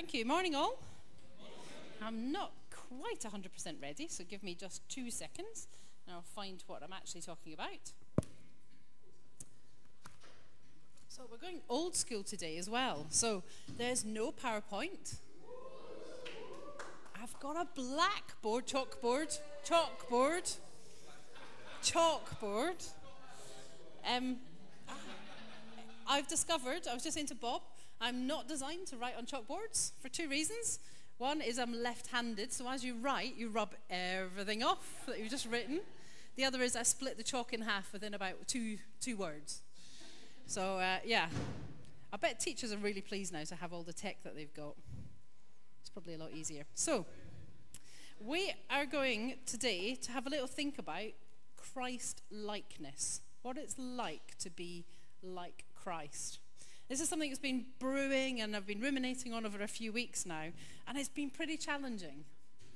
Thank you. Morning, all. I'm not quite 100% ready, so give me just two seconds and I'll find what I'm actually talking about. So, we're going old school today as well. So, there's no PowerPoint. I've got a blackboard, chalkboard, chalkboard, chalkboard. Um, I've discovered, I was just saying to Bob, I'm not designed to write on chalkboards for two reasons. One is I'm left handed, so as you write, you rub everything off that you've just written. The other is I split the chalk in half within about two, two words. So, uh, yeah, I bet teachers are really pleased now to have all the tech that they've got. It's probably a lot easier. So, we are going today to have a little think about Christ likeness, what it's like to be like Christ. This is something that's been brewing and I've been ruminating on over a few weeks now, and it's been pretty challenging.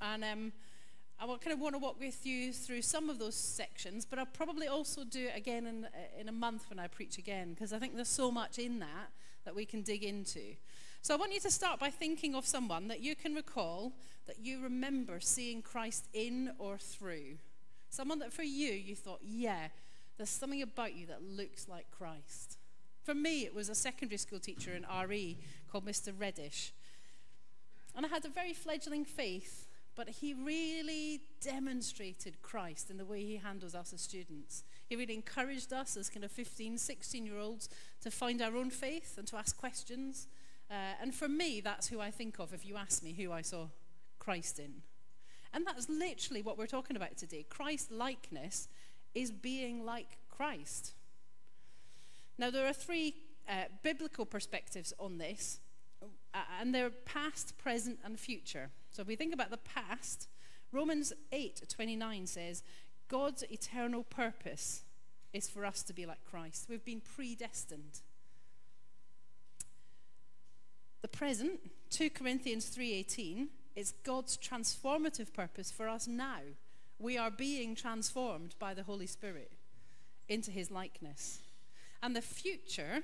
And um, I kind of want to walk with you through some of those sections, but I'll probably also do it again in, in a month when I preach again, because I think there's so much in that that we can dig into. So I want you to start by thinking of someone that you can recall that you remember seeing Christ in or through. Someone that for you, you thought, yeah, there's something about you that looks like Christ. For me, it was a secondary school teacher in RE called Mr. Reddish. And I had a very fledgling faith, but he really demonstrated Christ in the way he handles us as students. He really encouraged us as kind of 15, 16 year olds to find our own faith and to ask questions. Uh, and for me, that's who I think of if you ask me who I saw Christ in. And that's literally what we're talking about today. Christ likeness is being like Christ. Now, there are three uh, biblical perspectives on this, uh, and they're past, present, and future. So if we think about the past, Romans 8 29 says, God's eternal purpose is for us to be like Christ. We've been predestined. The present, 2 Corinthians 3:18, is God's transformative purpose for us now. We are being transformed by the Holy Spirit into his likeness. And the future,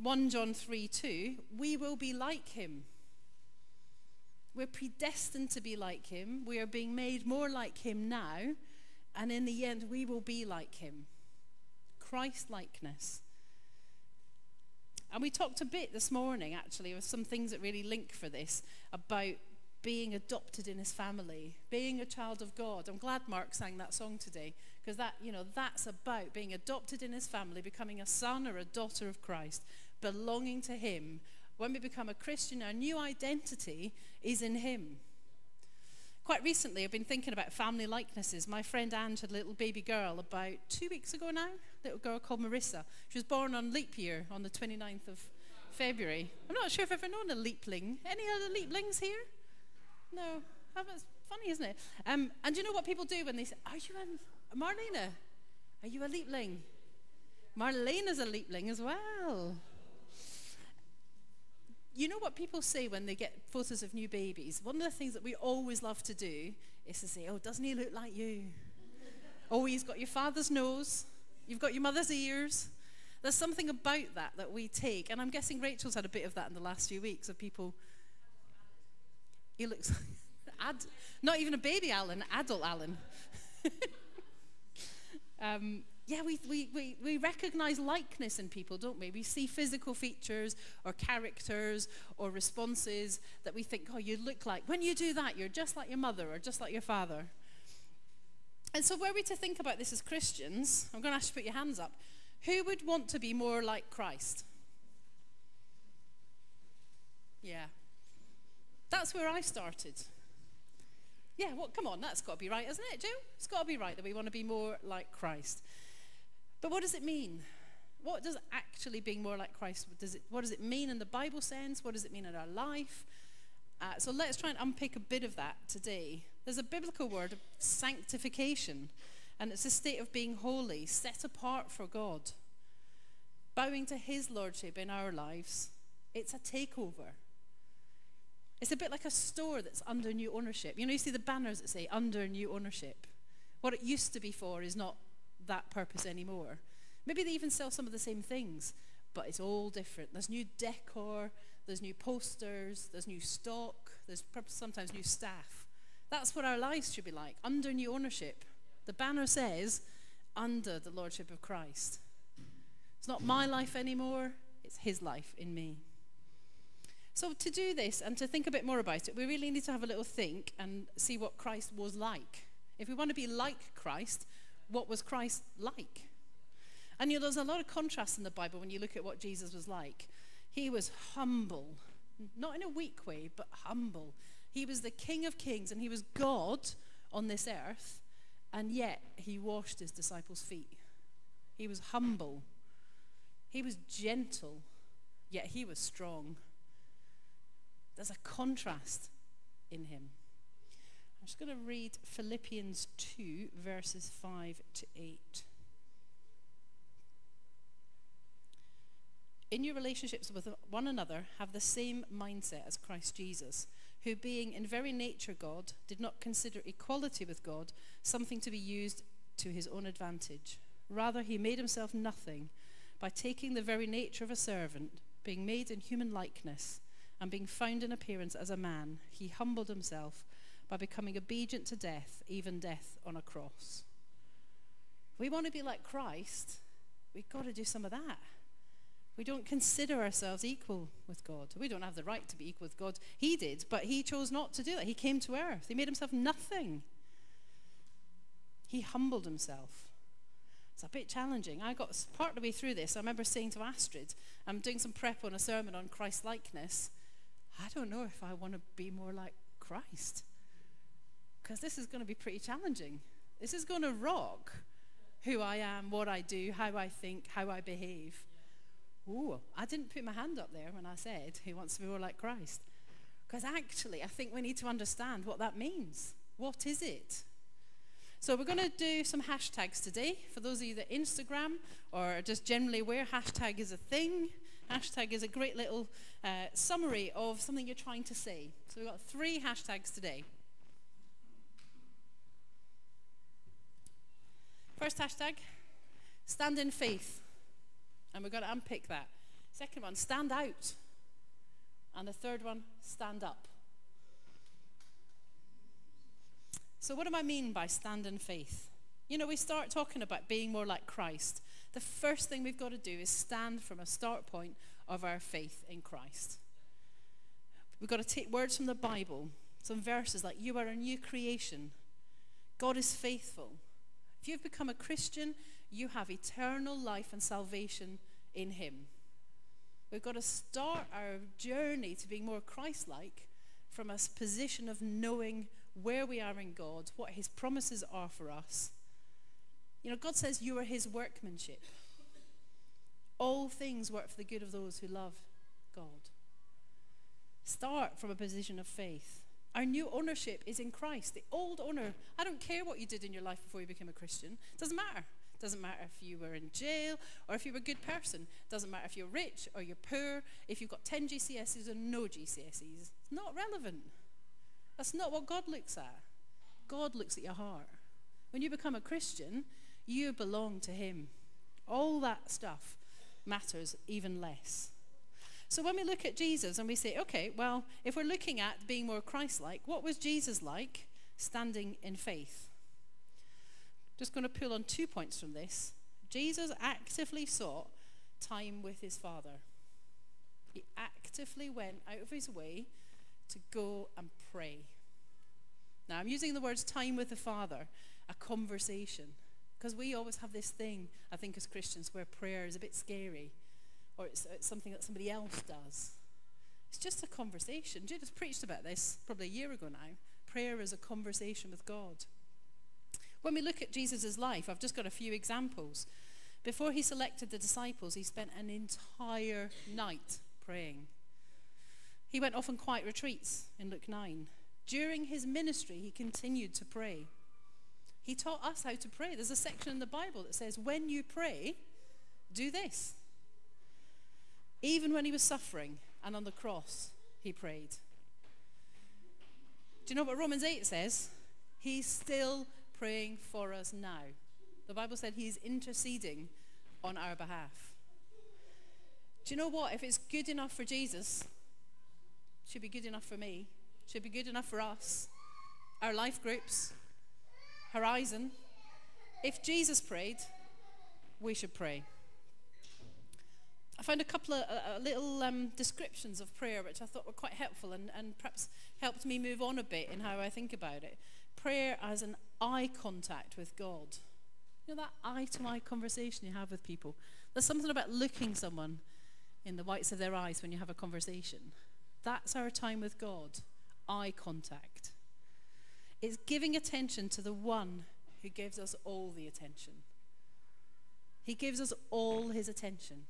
1 John 3 2, we will be like him. We're predestined to be like him. We are being made more like him now. And in the end, we will be like him. Christ likeness. And we talked a bit this morning, actually, of some things that really link for this about being adopted in his family, being a child of God. I'm glad Mark sang that song today because that, you know, that's about being adopted in his family, becoming a son or a daughter of Christ, belonging to him. When we become a Christian, our new identity is in him. Quite recently, I've been thinking about family likenesses. My friend Ange had a little baby girl about two weeks ago now, little girl called Marissa. She was born on leap year on the 29th of February. I'm not sure if I've ever known a leapling. Any other leaplings here? No. It's funny, isn't it? Um, and do you know what people do when they say, Are you a Marlena, are you a leapling? Marlena's a leapling as well. You know what people say when they get photos of new babies? One of the things that we always love to do is to say, Oh, doesn't he look like you? oh, he's got your father's nose, you've got your mother's ears. There's something about that that we take, and I'm guessing Rachel's had a bit of that in the last few weeks of people. He looks like, ad, not even a baby Alan, adult Alan. Um, yeah, we, we, we, we recognize likeness in people, don't we? We see physical features or characters or responses that we think, oh, you look like. When you do that, you're just like your mother or just like your father. And so, were we to think about this as Christians, I'm going to ask you to put your hands up. Who would want to be more like Christ? Yeah. That's where I started. Yeah, well, come on, that's got to be right, hasn't it, Joe? It's got to be right that we want to be more like Christ. But what does it mean? What does actually being more like Christ, does it, what does it mean in the Bible sense? What does it mean in our life? Uh, so let's try and unpick a bit of that today. There's a biblical word sanctification, and it's a state of being holy, set apart for God, bowing to His lordship in our lives. It's a takeover. It's a bit like a store that's under new ownership. You know, you see the banners that say under new ownership. What it used to be for is not that purpose anymore. Maybe they even sell some of the same things, but it's all different. There's new decor, there's new posters, there's new stock, there's sometimes new staff. That's what our lives should be like, under new ownership. The banner says, under the Lordship of Christ. It's not my life anymore, it's His life in me. So, to do this and to think a bit more about it, we really need to have a little think and see what Christ was like. If we want to be like Christ, what was Christ like? And you know, there's a lot of contrast in the Bible when you look at what Jesus was like. He was humble, not in a weak way, but humble. He was the King of Kings and he was God on this earth, and yet he washed his disciples' feet. He was humble. He was gentle, yet he was strong. There's a contrast in him. I'm just going to read Philippians 2, verses 5 to 8. In your relationships with one another, have the same mindset as Christ Jesus, who, being in very nature God, did not consider equality with God something to be used to his own advantage. Rather, he made himself nothing by taking the very nature of a servant, being made in human likeness, and being found in appearance as a man, he humbled himself by becoming obedient to death, even death on a cross. If we want to be like Christ, we've got to do some of that. We don't consider ourselves equal with God. We don't have the right to be equal with God. He did, but he chose not to do that. He came to earth, he made himself nothing. He humbled himself. It's a bit challenging. I got part of the way through this. I remember saying to Astrid, I'm doing some prep on a sermon on Christ likeness. I don't know if I want to be more like Christ. Because this is going to be pretty challenging. This is going to rock who I am, what I do, how I think, how I behave. Ooh, I didn't put my hand up there when I said who wants to be more like Christ. Because actually, I think we need to understand what that means. What is it? So we're going to do some hashtags today. For those of you that Instagram or just generally where hashtag is a thing. Hashtag is a great little uh, summary of something you're trying to say. So we've got three hashtags today. First hashtag, stand in faith. And we're going to unpick that. Second one, stand out. And the third one, stand up. So, what do I mean by stand in faith? You know, we start talking about being more like Christ. The first thing we've got to do is stand from a start point of our faith in Christ. We've got to take words from the Bible, some verses like, You are a new creation. God is faithful. If you've become a Christian, you have eternal life and salvation in Him. We've got to start our journey to being more Christ like from a position of knowing where we are in God, what His promises are for us. You know, God says you are His workmanship. All things work for the good of those who love God. Start from a position of faith. Our new ownership is in Christ. The old owner, I don't care what you did in your life before you became a Christian. Doesn't matter. Doesn't matter if you were in jail or if you were a good person. Doesn't matter if you're rich or you're poor, if you've got 10 GCSEs or no GCSEs. It's not relevant. That's not what God looks at. God looks at your heart. When you become a Christian, you belong to Him. All that stuff matters even less. So when we look at Jesus and we say, okay, well, if we're looking at being more Christ like, what was Jesus like standing in faith? Just going to pull on two points from this. Jesus actively sought time with his Father. He actively went out of his way to go and pray. Now, I'm using the words time with the Father, a conversation, because we always have this thing, I think, as Christians, where prayer is a bit scary or it's, it's something that somebody else does. It's just a conversation. Judas preached about this probably a year ago now. Prayer is a conversation with God. When we look at Jesus' life, I've just got a few examples. Before he selected the disciples, he spent an entire night praying. He went off on quiet retreats in Luke 9. During his ministry, he continued to pray. He taught us how to pray. There's a section in the Bible that says, When you pray, do this. Even when he was suffering and on the cross, he prayed. Do you know what Romans 8 says? He's still praying for us now. The Bible said he's interceding on our behalf. Do you know what? If it's good enough for Jesus, should be good enough for me, should be good enough for us, our life groups, Horizon. If Jesus prayed, we should pray. I found a couple of uh, little um, descriptions of prayer which I thought were quite helpful and, and perhaps helped me move on a bit in how I think about it. Prayer as an eye contact with God. You know that eye to eye conversation you have with people? There's something about looking someone in the whites of their eyes when you have a conversation. That's our time with God eye contact. It's giving attention to the one who gives us all the attention. He gives us all his attention.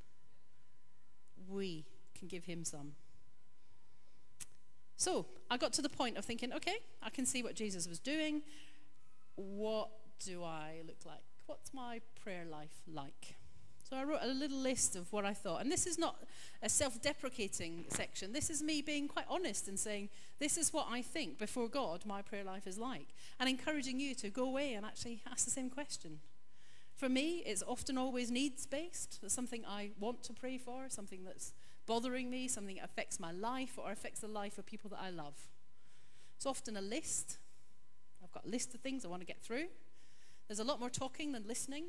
We can give him some. So I got to the point of thinking, okay, I can see what Jesus was doing. What do I look like? What's my prayer life like? So I wrote a little list of what I thought. And this is not a self deprecating section. This is me being quite honest and saying, this is what I think before God my prayer life is like. And encouraging you to go away and actually ask the same question. For me, it's often always needs based. There's something I want to pray for, something that's bothering me, something that affects my life or affects the life of people that I love. It's often a list. I've got a list of things I want to get through. There's a lot more talking than listening.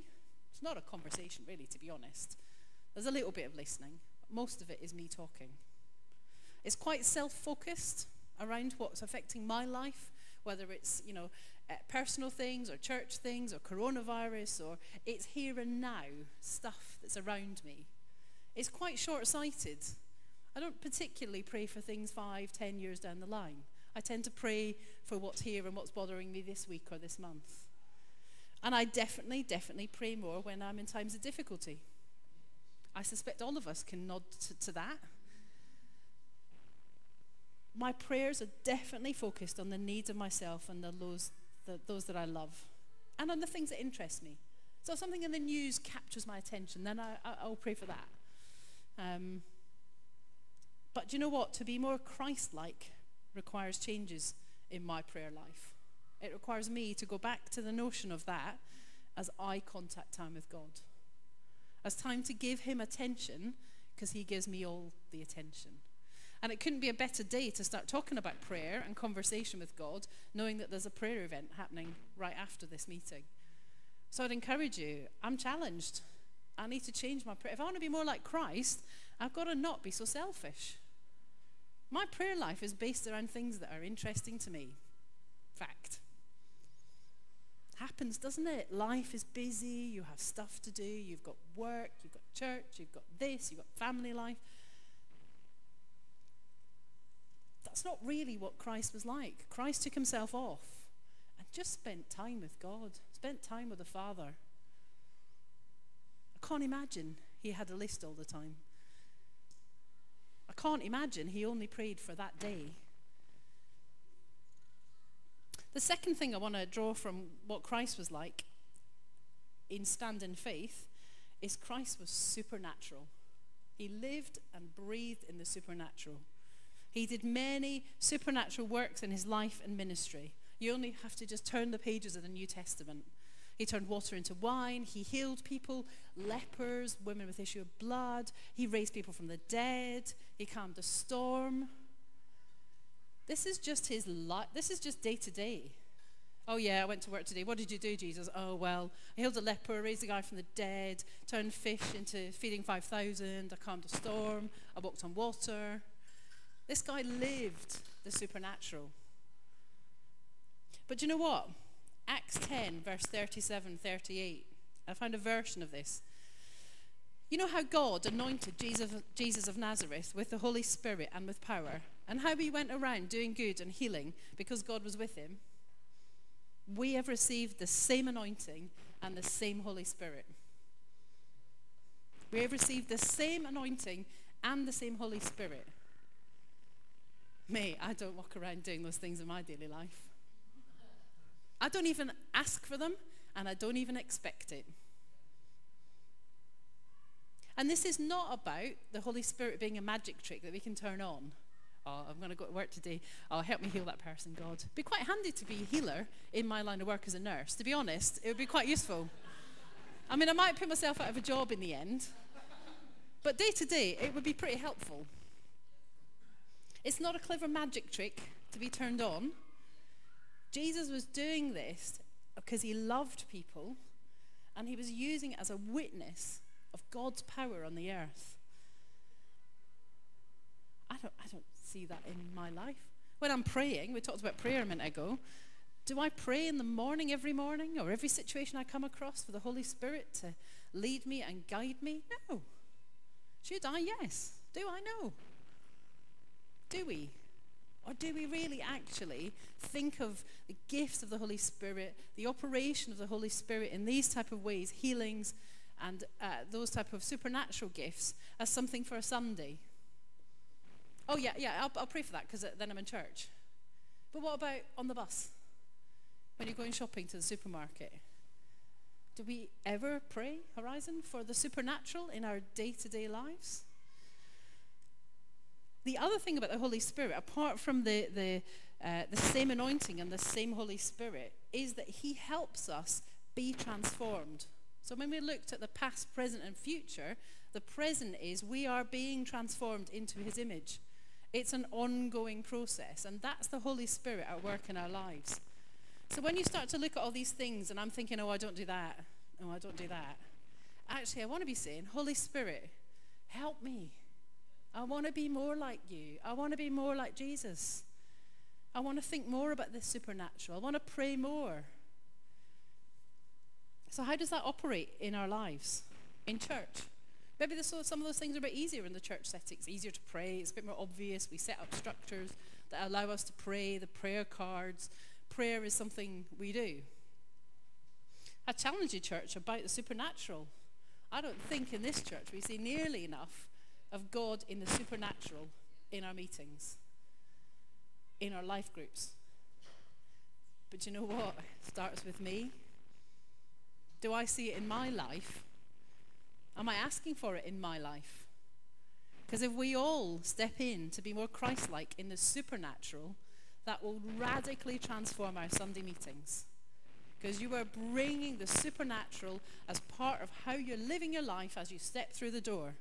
It's not a conversation, really, to be honest. There's a little bit of listening, but most of it is me talking. It's quite self focused around what's affecting my life, whether it's, you know, uh, personal things or church things or coronavirus or it's here and now stuff that's around me. It's quite short sighted. I don't particularly pray for things five, ten years down the line. I tend to pray for what's here and what's bothering me this week or this month. And I definitely, definitely pray more when I'm in times of difficulty. I suspect all of us can nod to, to that. My prayers are definitely focused on the needs of myself and the, those, the, those that I love, and on the things that interest me. So if something in the news captures my attention, then I, I, will pray for that. Um, but do you know what? To be more Christ like requires changes in my prayer life. It requires me to go back to the notion of that as eye contact time with God, as time to give Him attention because He gives me all the attention. And it couldn't be a better day to start talking about prayer and conversation with God, knowing that there's a prayer event happening right after this meeting. So I'd encourage you, I'm challenged. I need to change my prayer. If I want to be more like Christ, I've got to not be so selfish. My prayer life is based around things that are interesting to me. Fact happens, doesn't it? Life is busy, you have stuff to do, you've got work, you've got church, you've got this, you've got family life. That's not really what Christ was like. Christ took himself off and just spent time with God, spent time with the Father. I can't imagine he had a list all the time. I can't imagine he only prayed for that day. The second thing I want to draw from what Christ was like in stand in faith is Christ was supernatural. He lived and breathed in the supernatural. He did many supernatural works in his life and ministry. You only have to just turn the pages of the New Testament. He turned water into wine. He healed people, lepers, women with issue of blood. He raised people from the dead. He calmed a storm. This is just his life. This is just day to day. Oh, yeah, I went to work today. What did you do, Jesus? Oh, well, I healed a leper, raised a guy from the dead, turned fish into feeding 5,000. I calmed a storm. I walked on water. This guy lived the supernatural. But do you know what? Acts 10, verse 37 38. I found a version of this. You know how God anointed Jesus, Jesus of Nazareth with the Holy Spirit and with power? And how he went around doing good and healing because God was with him, we have received the same anointing and the same Holy Spirit. We have received the same anointing and the same Holy Spirit. Me, I don't walk around doing those things in my daily life. I don't even ask for them, and I don't even expect it. And this is not about the Holy Spirit being a magic trick that we can turn on. Oh, I'm going to go to work today. Oh, help me heal that person, God. It'd be quite handy to be a healer in my line of work as a nurse. To be honest, it would be quite useful. I mean, I might put myself out of a job in the end, but day to day, it would be pretty helpful. It's not a clever magic trick to be turned on. Jesus was doing this because he loved people and he was using it as a witness of God's power on the earth. I don't, I don't see that in my life. When I'm praying, we talked about prayer a minute ago. Do I pray in the morning every morning or every situation I come across for the Holy Spirit to lead me and guide me? No. Should I? Yes. Do I? no? Do we? Or do we really actually think of the gifts of the Holy Spirit, the operation of the Holy Spirit in these type of ways, healings and uh, those type of supernatural gifts, as something for a Sunday? Oh yeah, yeah, I'll, I'll pray for that because uh, then I'm in church. But what about on the bus? When you're going shopping to the supermarket? Do we ever pray, Horizon, for the supernatural in our day to day lives? The other thing about the Holy Spirit, apart from the, the, uh, the same anointing and the same Holy Spirit, is that He helps us be transformed. So when we looked at the past, present, and future, the present is we are being transformed into His image. It's an ongoing process, and that's the Holy Spirit at work in our lives. So when you start to look at all these things, and I'm thinking, oh, I don't do that, oh, I don't do that, actually, I want to be saying, Holy Spirit, help me. I want to be more like you. I want to be more like Jesus. I want to think more about the supernatural. I want to pray more. So, how does that operate in our lives, in church? Maybe this, some of those things are a bit easier in the church setting. It's easier to pray, it's a bit more obvious. We set up structures that allow us to pray, the prayer cards. Prayer is something we do. I challenge you, church, about the supernatural. I don't think in this church we see nearly enough of God in the supernatural in our meetings, in our life groups. But you know what? It starts with me. Do I see it in my life? Am I asking for it in my life? Because if we all step in to be more Christ like in the supernatural, that will radically transform our Sunday meetings. Because you are bringing the supernatural as part of how you're living your life as you step through the door.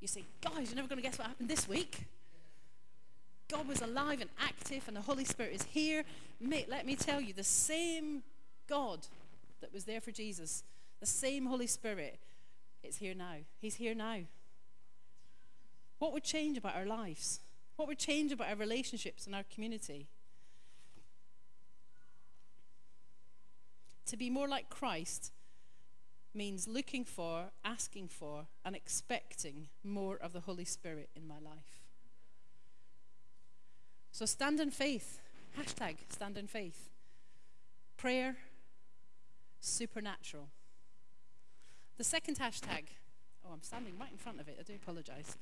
You say, guys, you're never going to guess what happened this week. God was alive and active, and the Holy Spirit is here. Mate, let me tell you, the same God that was there for Jesus, the same Holy Spirit, is here now. He's here now. What would change about our lives? What would change about our relationships and our community? To be more like Christ means looking for, asking for, and expecting more of the Holy Spirit in my life. So stand in faith. Hashtag stand in faith. Prayer, supernatural. The second hashtag, oh, I'm standing right in front of it. I do apologize.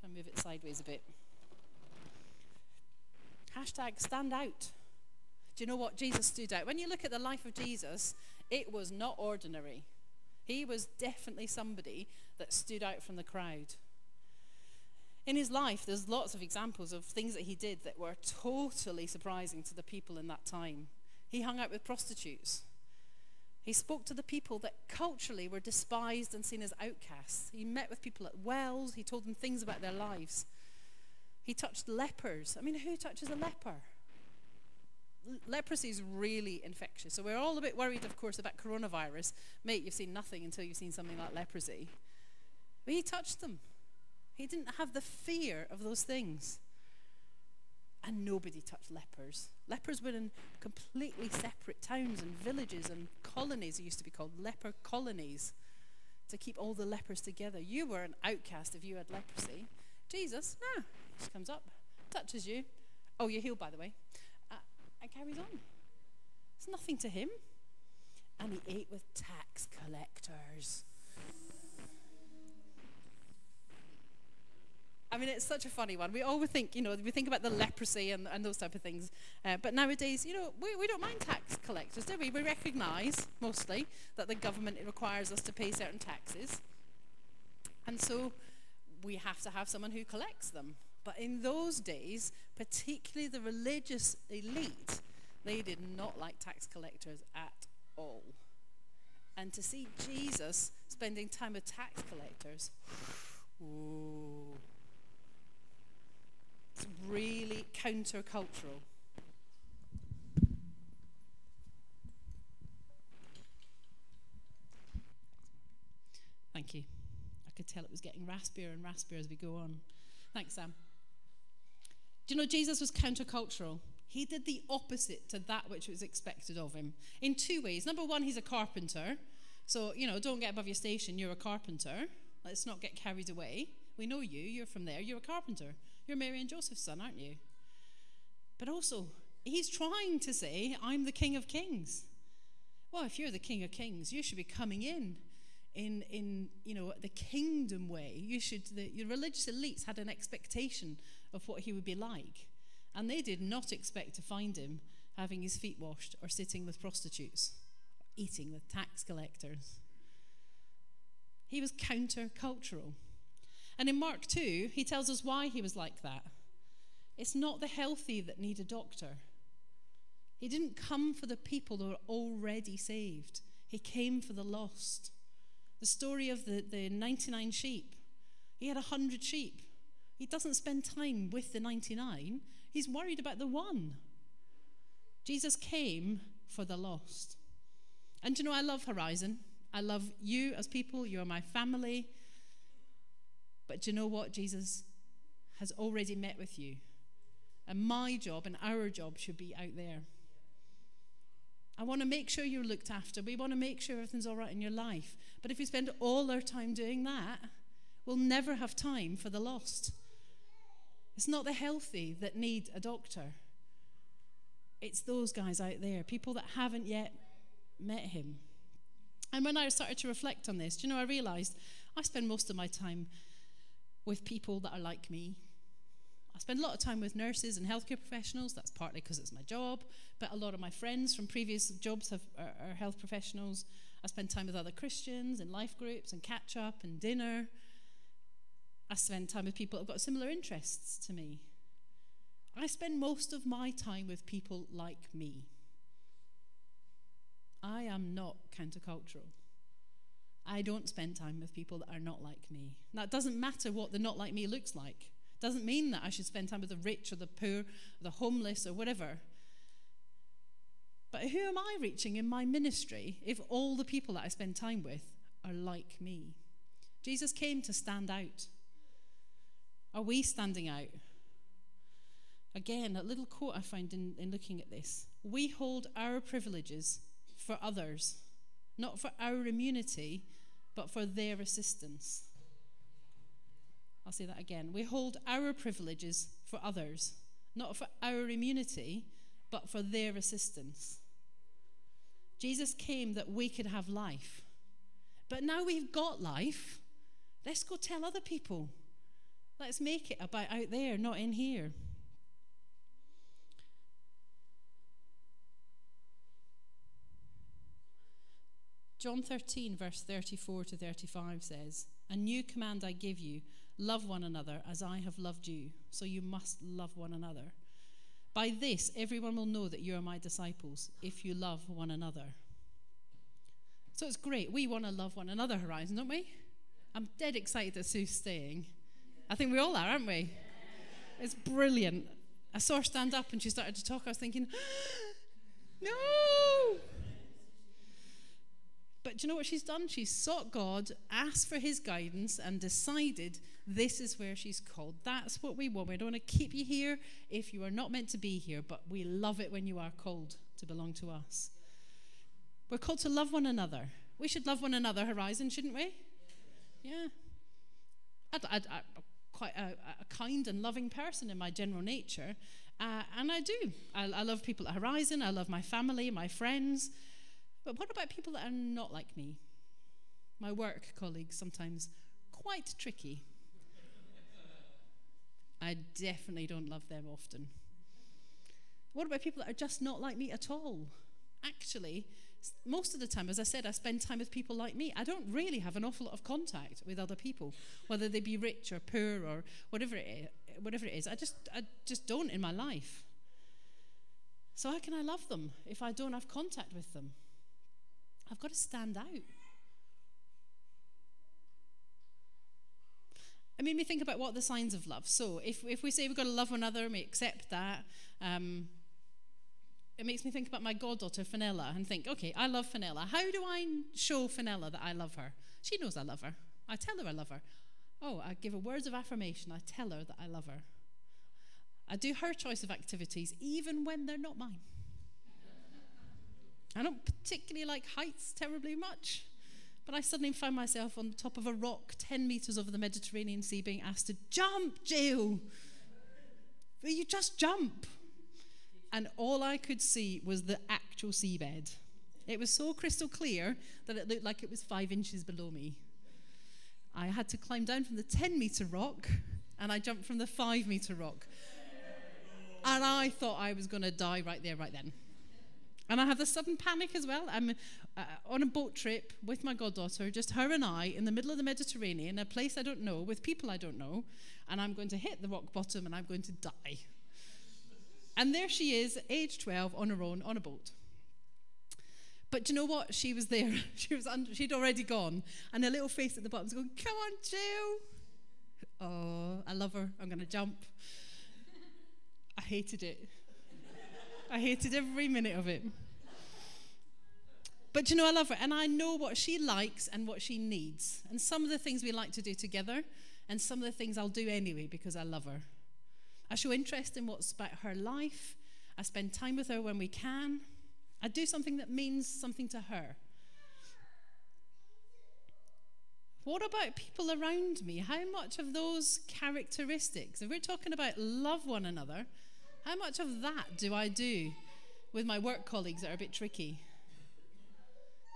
Try and move it sideways a bit. Hashtag stand out. Do you know what? Jesus stood out. When you look at the life of Jesus, it was not ordinary. He was definitely somebody that stood out from the crowd. In his life, there's lots of examples of things that he did that were totally surprising to the people in that time. He hung out with prostitutes. He spoke to the people that culturally were despised and seen as outcasts. He met with people at wells. He told them things about their lives. He touched lepers. I mean, who touches a leper? leprosy is really infectious. So we're all a bit worried, of course, about coronavirus. Mate, you've seen nothing until you've seen something like leprosy. But he touched them. He didn't have the fear of those things. And nobody touched lepers. Lepers were in completely separate towns and villages and colonies, it used to be called leper colonies, to keep all the lepers together. You were an outcast if you had leprosy. Jesus, nah, just comes up, touches you. Oh, you're healed, by the way uh, and carries on. It's nothing to him. And he ate with tax collectors. I mean, it's such a funny one. We always think, you know, we think about the leprosy and, and those type of things. Uh, but nowadays, you know, we, we don't mind tax collectors, do we? We recognize, mostly, that the government requires us to pay certain taxes. And so we have to have someone who collects them. But in those days, particularly the religious elite, they did not like tax collectors at all. And to see Jesus spending time with tax collectors, ooh. It's really countercultural. Thank you. I could tell it was getting raspier and raspier as we go on. Thanks, Sam. Do you know Jesus was countercultural? He did the opposite to that which was expected of him in two ways. Number one, he's a carpenter. So, you know, don't get above your station. You're a carpenter. Let's not get carried away. We know you. You're from there. You're a carpenter. You're Mary and Joseph's son, aren't you? But also, he's trying to say, I'm the King of Kings. Well, if you're the King of Kings, you should be coming in in, in you know, the kingdom way. You should, the, the religious elites had an expectation of what he would be like. And they did not expect to find him having his feet washed or sitting with prostitutes or eating with tax collectors. He was countercultural. And in Mark 2, he tells us why he was like that. It's not the healthy that need a doctor. He didn't come for the people that were already saved, he came for the lost. The story of the, the 99 sheep. He had 100 sheep. He doesn't spend time with the 99, he's worried about the one. Jesus came for the lost. And you know, I love Horizon. I love you as people. You are my family. But do you know what? Jesus has already met with you. And my job and our job should be out there. I want to make sure you're looked after. We want to make sure everything's all right in your life. But if we spend all our time doing that, we'll never have time for the lost. It's not the healthy that need a doctor, it's those guys out there, people that haven't yet met him. And when I started to reflect on this, do you know, I realized I spend most of my time with people that are like me. I spend a lot of time with nurses and healthcare professionals. That's partly because it's my job, but a lot of my friends from previous jobs have, are, are health professionals. I spend time with other Christians in life groups and catch up and dinner. I spend time with people who've got similar interests to me. I spend most of my time with people like me. I am not countercultural. I don't spend time with people that are not like me. That doesn't matter what the not like me looks like. Doesn't mean that I should spend time with the rich or the poor, or the homeless or whatever. But who am I reaching in my ministry if all the people that I spend time with are like me? Jesus came to stand out. Are we standing out? Again, a little quote I find in, in looking at this. We hold our privileges for others, not for our immunity, but for their assistance. I'll say that again. We hold our privileges for others, not for our immunity, but for their assistance. Jesus came that we could have life. But now we've got life, let's go tell other people. Let's make it about out there, not in here. John 13, verse 34 to 35 says, A new command I give you love one another as I have loved you, so you must love one another. By this, everyone will know that you are my disciples if you love one another. So it's great. We want to love one another, Horizon, don't we? I'm dead excited that Sue's staying. I think we all are, aren't we? It's brilliant. I saw her stand up and she started to talk. I was thinking, no. But do you know what she's done? She's sought God, asked for his guidance, and decided this is where she's called. That's what we want. We don't want to keep you here if you are not meant to be here, but we love it when you are called to belong to us. We're called to love one another. We should love one another, Horizon, shouldn't we? Yeah. i am quite a, a, kind and loving person in my general nature, uh, and I do. I, I love people at Horizon. I love my family, my friends. But what about people that are not like me? My work colleagues sometimes quite tricky. I definitely don't love them often. What about people that are just not like me at all? Actually, most of the time, as I said, I spend time with people like me. I don't really have an awful lot of contact with other people, whether they be rich or poor or whatever it is. Whatever it is. I just, I just don't in my life. So how can I love them if I don't have contact with them? I've got to stand out. It made me think about what the signs of love. So if, if we say we've got to love one another and we accept that, um, it makes me think about my goddaughter, Fenella, and think, okay, I love Fenella. How do I show Fenella that I love her? She knows I love her. I tell her I love her. Oh, I give her words of affirmation. I tell her that I love her. I do her choice of activities, even when they're not mine. I don't particularly like heights terribly much, but I suddenly found myself on the top of a rock 10 meters over the Mediterranean Sea being asked to jump, Jill. Will you just jump? And all I could see was the actual seabed. It was so crystal clear that it looked like it was five inches below me. I had to climb down from the 10 meter rock and I jumped from the five meter rock. And I thought I was going to die right there, right then. And I have this sudden panic as well. I'm uh, on a boat trip with my goddaughter, just her and I, in the middle of the Mediterranean, a place I don't know, with people I don't know, and I'm going to hit the rock bottom and I'm going to die. And there she is, age 12, on her own, on a boat. But do you know what? She was there. She was under, she'd already gone. And her little face at the bottom was going, Come on, Jill. Oh, I love her. I'm going to jump. I hated it. I hated every minute of it. But you know, I love her, and I know what she likes and what she needs. And some of the things we like to do together, and some of the things I'll do anyway because I love her. I show interest in what's about her life. I spend time with her when we can. I do something that means something to her. What about people around me? How much of those characteristics, if we're talking about love one another, how much of that do I do with my work colleagues that are a bit tricky?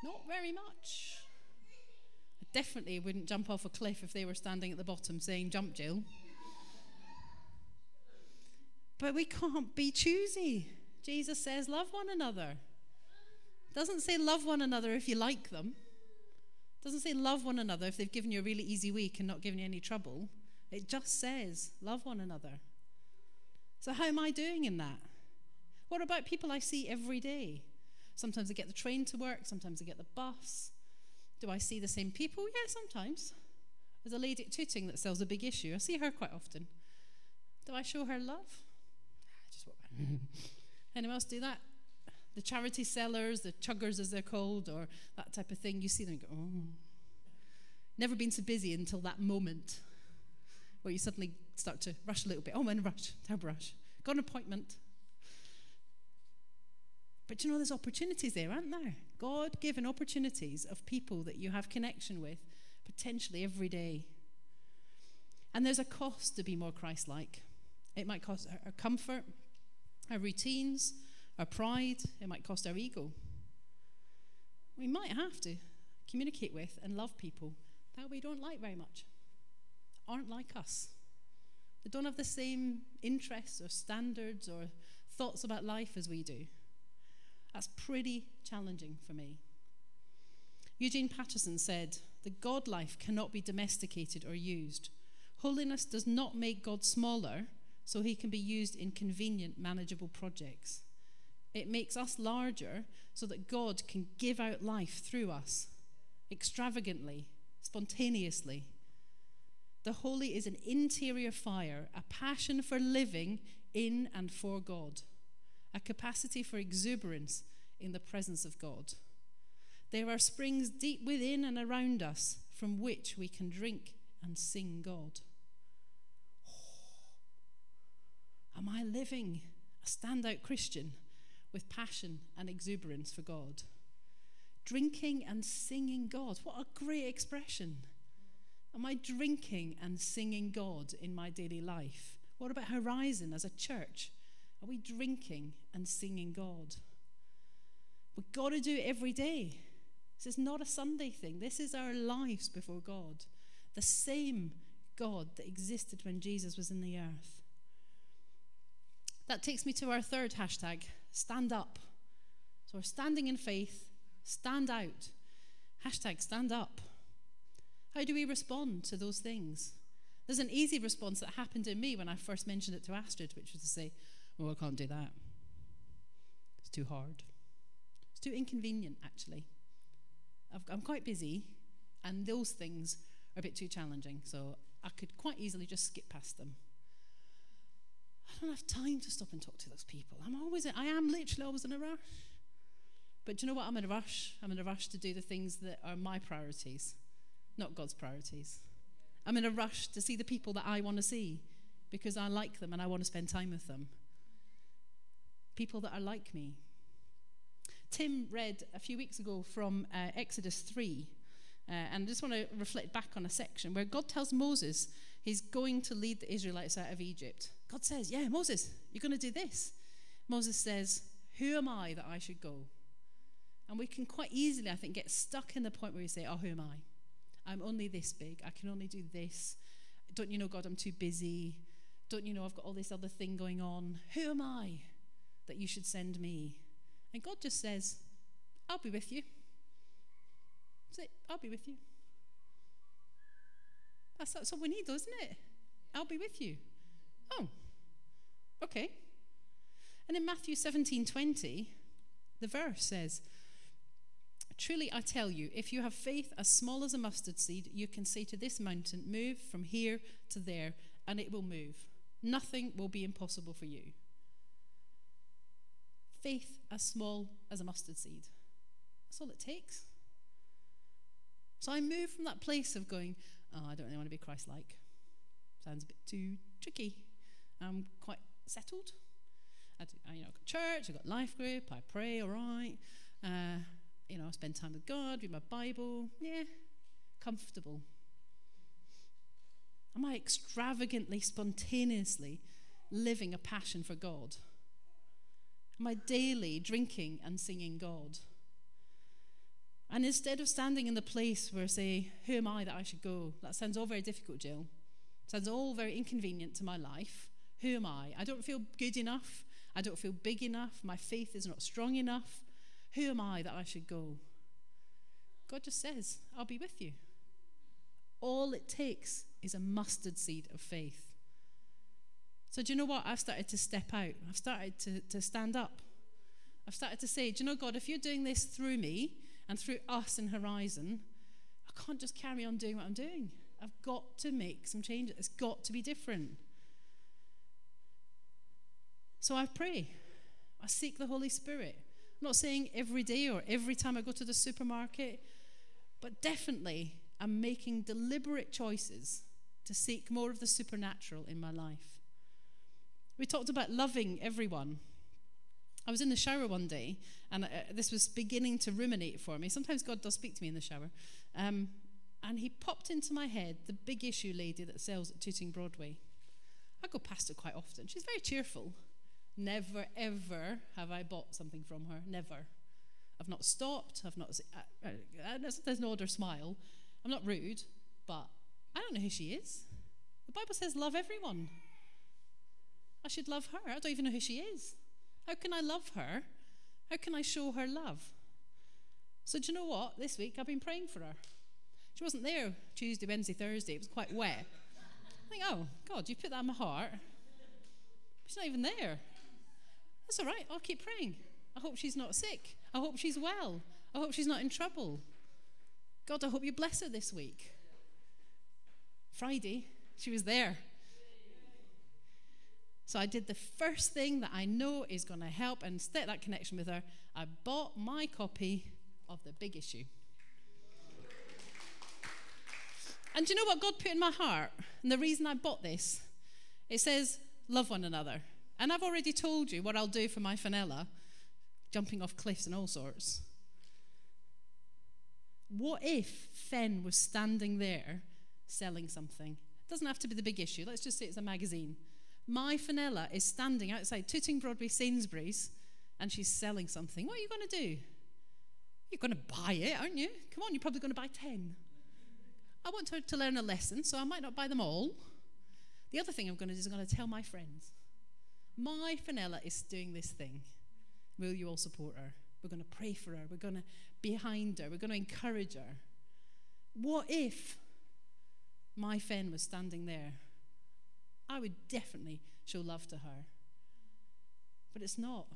Not very much. I definitely wouldn't jump off a cliff if they were standing at the bottom saying, Jump, Jill. But we can't be choosy. Jesus says, Love one another. Doesn't say love one another if you like them. Doesn't say love one another if they've given you a really easy week and not given you any trouble. It just says love one another. So, how am I doing in that? What about people I see every day? Sometimes I get the train to work, sometimes I get the bus. Do I see the same people? Yeah, sometimes. There's a lady at Tooting that sells a big issue. I see her quite often. Do I show her love? Ah, just walk by. Anyone else do that? the charity sellers, the chuggers as they're called, or that type of thing, you see them go, oh. Never been so busy until that moment where you suddenly start to rush a little bit. Oh, I'm in a rush, terrible rush. Got an appointment. But you know, there's opportunities there, aren't there? God given opportunities of people that you have connection with potentially every day. And there's a cost to be more Christ like. It might cost our comfort, our routines, our pride, it might cost our ego. We might have to communicate with and love people that we don't like very much, aren't like us. They don't have the same interests or standards or thoughts about life as we do. That's pretty challenging for me. Eugene Patterson said, The God life cannot be domesticated or used. Holiness does not make God smaller so he can be used in convenient, manageable projects. It makes us larger so that God can give out life through us extravagantly, spontaneously. The holy is an interior fire, a passion for living in and for God, a capacity for exuberance in the presence of God. There are springs deep within and around us from which we can drink and sing God. Oh, am I living a standout Christian? with passion and exuberance for God. Drinking and singing God. What a great expression. Am I drinking and singing God in my daily life? What about Horizon as a church? Are we drinking and singing God? We've got to do it every day. This is not a Sunday thing. This is our lives before God. The same God that existed when Jesus was in the earth. That takes me to our third hashtag stand up. So we're standing in faith, stand out. Hashtag stand up. How do we respond to those things? There's an easy response that happened in me when I first mentioned it to Astrid, which was to say, Oh, I can't do that. It's too hard. It's too inconvenient, actually. i am quite busy, and those things are a bit too challenging, so I could quite easily just skip past them. I don't have time to stop and talk to those people. I'm always, I am literally always in a rush. But do you know what? I'm in a rush. I'm in a rush to do the things that are my priorities, not God's priorities. I'm in a rush to see the people that I want to see because I like them and I want to spend time with them. People that are like me. Tim read a few weeks ago from uh, Exodus 3, uh, and I just want to reflect back on a section where God tells Moses he's going to lead the Israelites out of Egypt. God says, Yeah, Moses, you're going to do this. Moses says, Who am I that I should go? And we can quite easily, I think, get stuck in the point where we say, Oh, who am I? I'm only this big. I can only do this. Don't you know, God, I'm too busy. Don't you know, I've got all this other thing going on. Who am I that you should send me? And God just says, I'll be with you. Say, I'll be with you. That's, that's all we need, isn't it? I'll be with you. Oh, okay. And in Matthew 17 20, the verse says, Truly I tell you, if you have faith as small as a mustard seed, you can say to this mountain, Move from here to there, and it will move. Nothing will be impossible for you. Faith as small as a mustard seed. That's all it takes. So I move from that place of going, Oh, I don't really want to be Christ like. Sounds a bit too tricky. I'm quite settled. I, do, I, you know, I've got church, I've got life group, I pray, all right. Uh, you know, I spend time with God, read my Bible. Yeah, comfortable. Am I extravagantly, spontaneously living a passion for God? Am I daily drinking and singing God? And instead of standing in the place where say, Who am I that I should go? That sounds all very difficult, Jill. Sounds all very inconvenient to my life. Who am I? I don't feel good enough. I don't feel big enough. My faith is not strong enough. Who am I that I should go? God just says, I'll be with you. All it takes is a mustard seed of faith. So, do you know what? I've started to step out. I've started to, to stand up. I've started to say, Do you know, God, if you're doing this through me and through us in Horizon, I can't just carry on doing what I'm doing. I've got to make some changes. It's got to be different. So I pray. I seek the Holy Spirit. I'm not saying every day or every time I go to the supermarket, but definitely I'm making deliberate choices to seek more of the supernatural in my life. We talked about loving everyone. I was in the shower one day, and uh, this was beginning to ruminate for me. Sometimes God does speak to me in the shower. Um, and he popped into my head the big issue lady that sells at Tooting Broadway. I go past her quite often. She's very cheerful. Never, ever have I bought something from her. Never. I've not stopped. I've not. Uh, uh, there's no other smile. I'm not rude, but I don't know who she is. The Bible says, love everyone. I should love her. I don't even know who she is. How can I love her? How can I show her love? So, do you know what? This week I've been praying for her. She wasn't there Tuesday, Wednesday, Thursday. It was quite wet. I think, oh, God, you put that in my heart. She's not even there. That's all right. I'll keep praying. I hope she's not sick. I hope she's well. I hope she's not in trouble. God, I hope you bless her this week. Friday, she was there. So I did the first thing that I know is going to help and set that connection with her. I bought my copy of The Big Issue. And do you know what God put in my heart? And the reason I bought this, it says, love one another. And I've already told you what I'll do for my Fenella, jumping off cliffs and all sorts. What if Fen was standing there selling something? It doesn't have to be the big issue. Let's just say it's a magazine. My Fenella is standing outside Tooting Broadway Sainsbury's and she's selling something. What are you going to do? You're going to buy it, aren't you? Come on, you're probably going to buy 10. I want her to learn a lesson, so I might not buy them all. The other thing I'm going to do is I'm going to tell my friends. My Fenella is doing this thing. Will you all support her? We're going to pray for her. We're going to behind her. We're going to encourage her. What if my Fen was standing there? I would definitely show love to her. But it's not.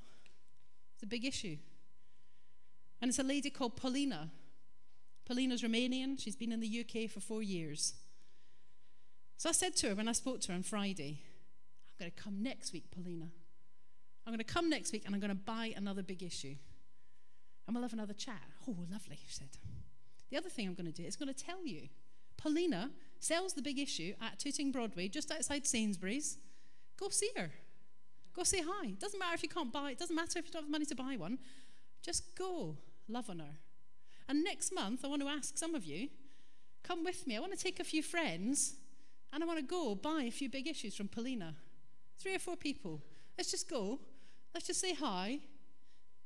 It's a big issue. And it's a lady called Paulina. Paulina's Romanian. She's been in the UK for four years. So I said to her when I spoke to her on Friday, I'm going to come next week, Paulina. I'm going to come next week and I'm going to buy another big issue. And we'll have another chat. Oh, lovely, she said. The other thing I'm going to do is going to tell you. Paulina sells the big issue at Tooting Broadway, just outside Sainsbury's. Go see her. Go say hi. Doesn't matter if you can't buy it, doesn't matter if you don't have money to buy one. Just go. Love on her. And next month, I want to ask some of you come with me. I want to take a few friends and I want to go buy a few big issues from Paulina. Three or four people. Let's just go. Let's just say hi.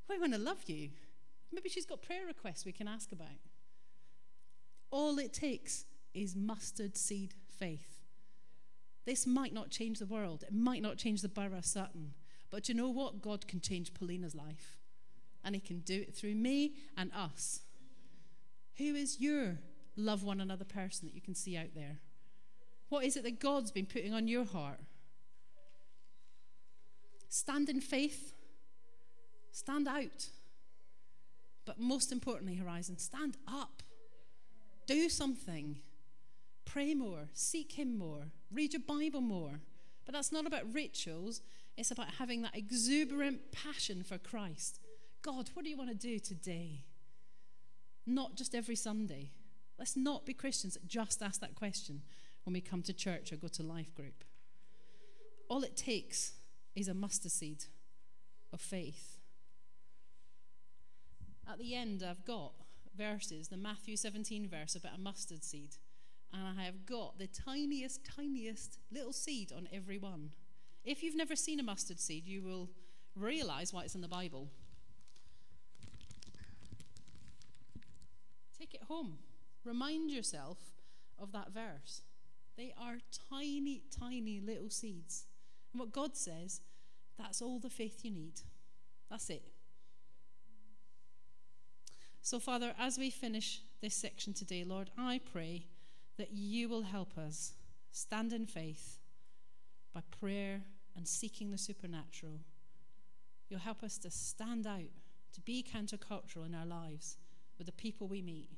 We want to love you. Maybe she's got prayer requests we can ask about. All it takes is mustard seed faith. This might not change the world, it might not change the borough Sutton, but you know what? God can change Paulina's life, and He can do it through me and us. Who is your love one another person that you can see out there? What is it that God's been putting on your heart? Stand in faith, stand out. But most importantly, Horizon, stand up. Do something. Pray more, seek Him more, read your Bible more. But that's not about rituals, it's about having that exuberant passion for Christ. God, what do you want to do today? Not just every Sunday. Let's not be Christians that just ask that question when we come to church or go to life group. All it takes is a mustard seed of faith. At the end, I've got verses, the Matthew 17 verse about a mustard seed. And I have got the tiniest, tiniest little seed on every one. If you've never seen a mustard seed, you will realize why it's in the Bible. Take it home. Remind yourself of that verse. They are tiny, tiny little seeds. And what God says, that's all the faith you need. That's it. So, Father, as we finish this section today, Lord, I pray that you will help us stand in faith by prayer and seeking the supernatural. You'll help us to stand out, to be countercultural in our lives with the people we meet.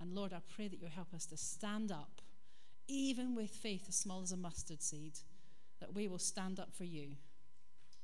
And Lord, I pray that you'll help us to stand up, even with faith as small as a mustard seed, that we will stand up for you.